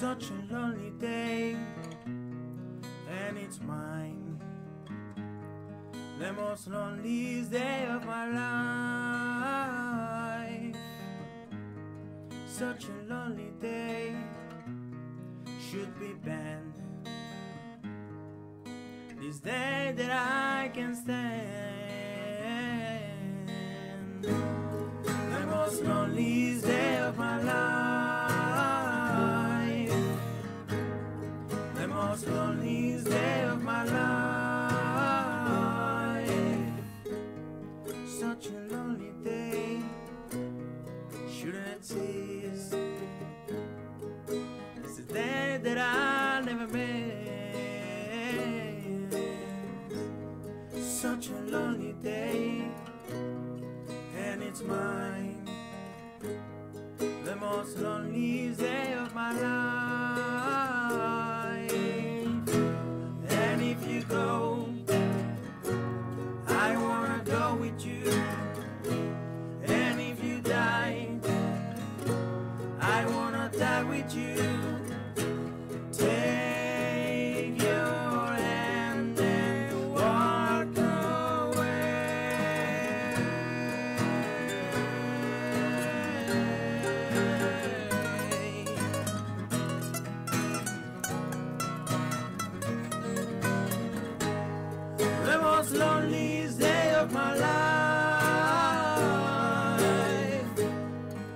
such a lonely day, and it's mine. The most loneliest day of my life. Such a lonely day should be banned. This day that I can stand. That I'll never miss. Such a lonely day, and it's mine. The most lonely day of my life. And if you go, I wanna go with you. And if you die, I wanna die with you. Most loneliest day of my life.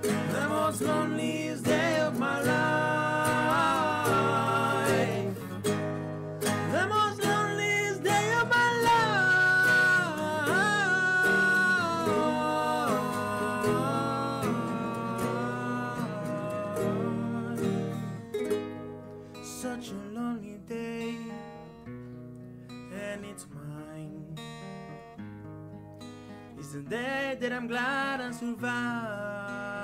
The most loneliest day of my life. The most loneliest day of my life. Such a lonely day, and it's mine. Day that I'm glad I survived.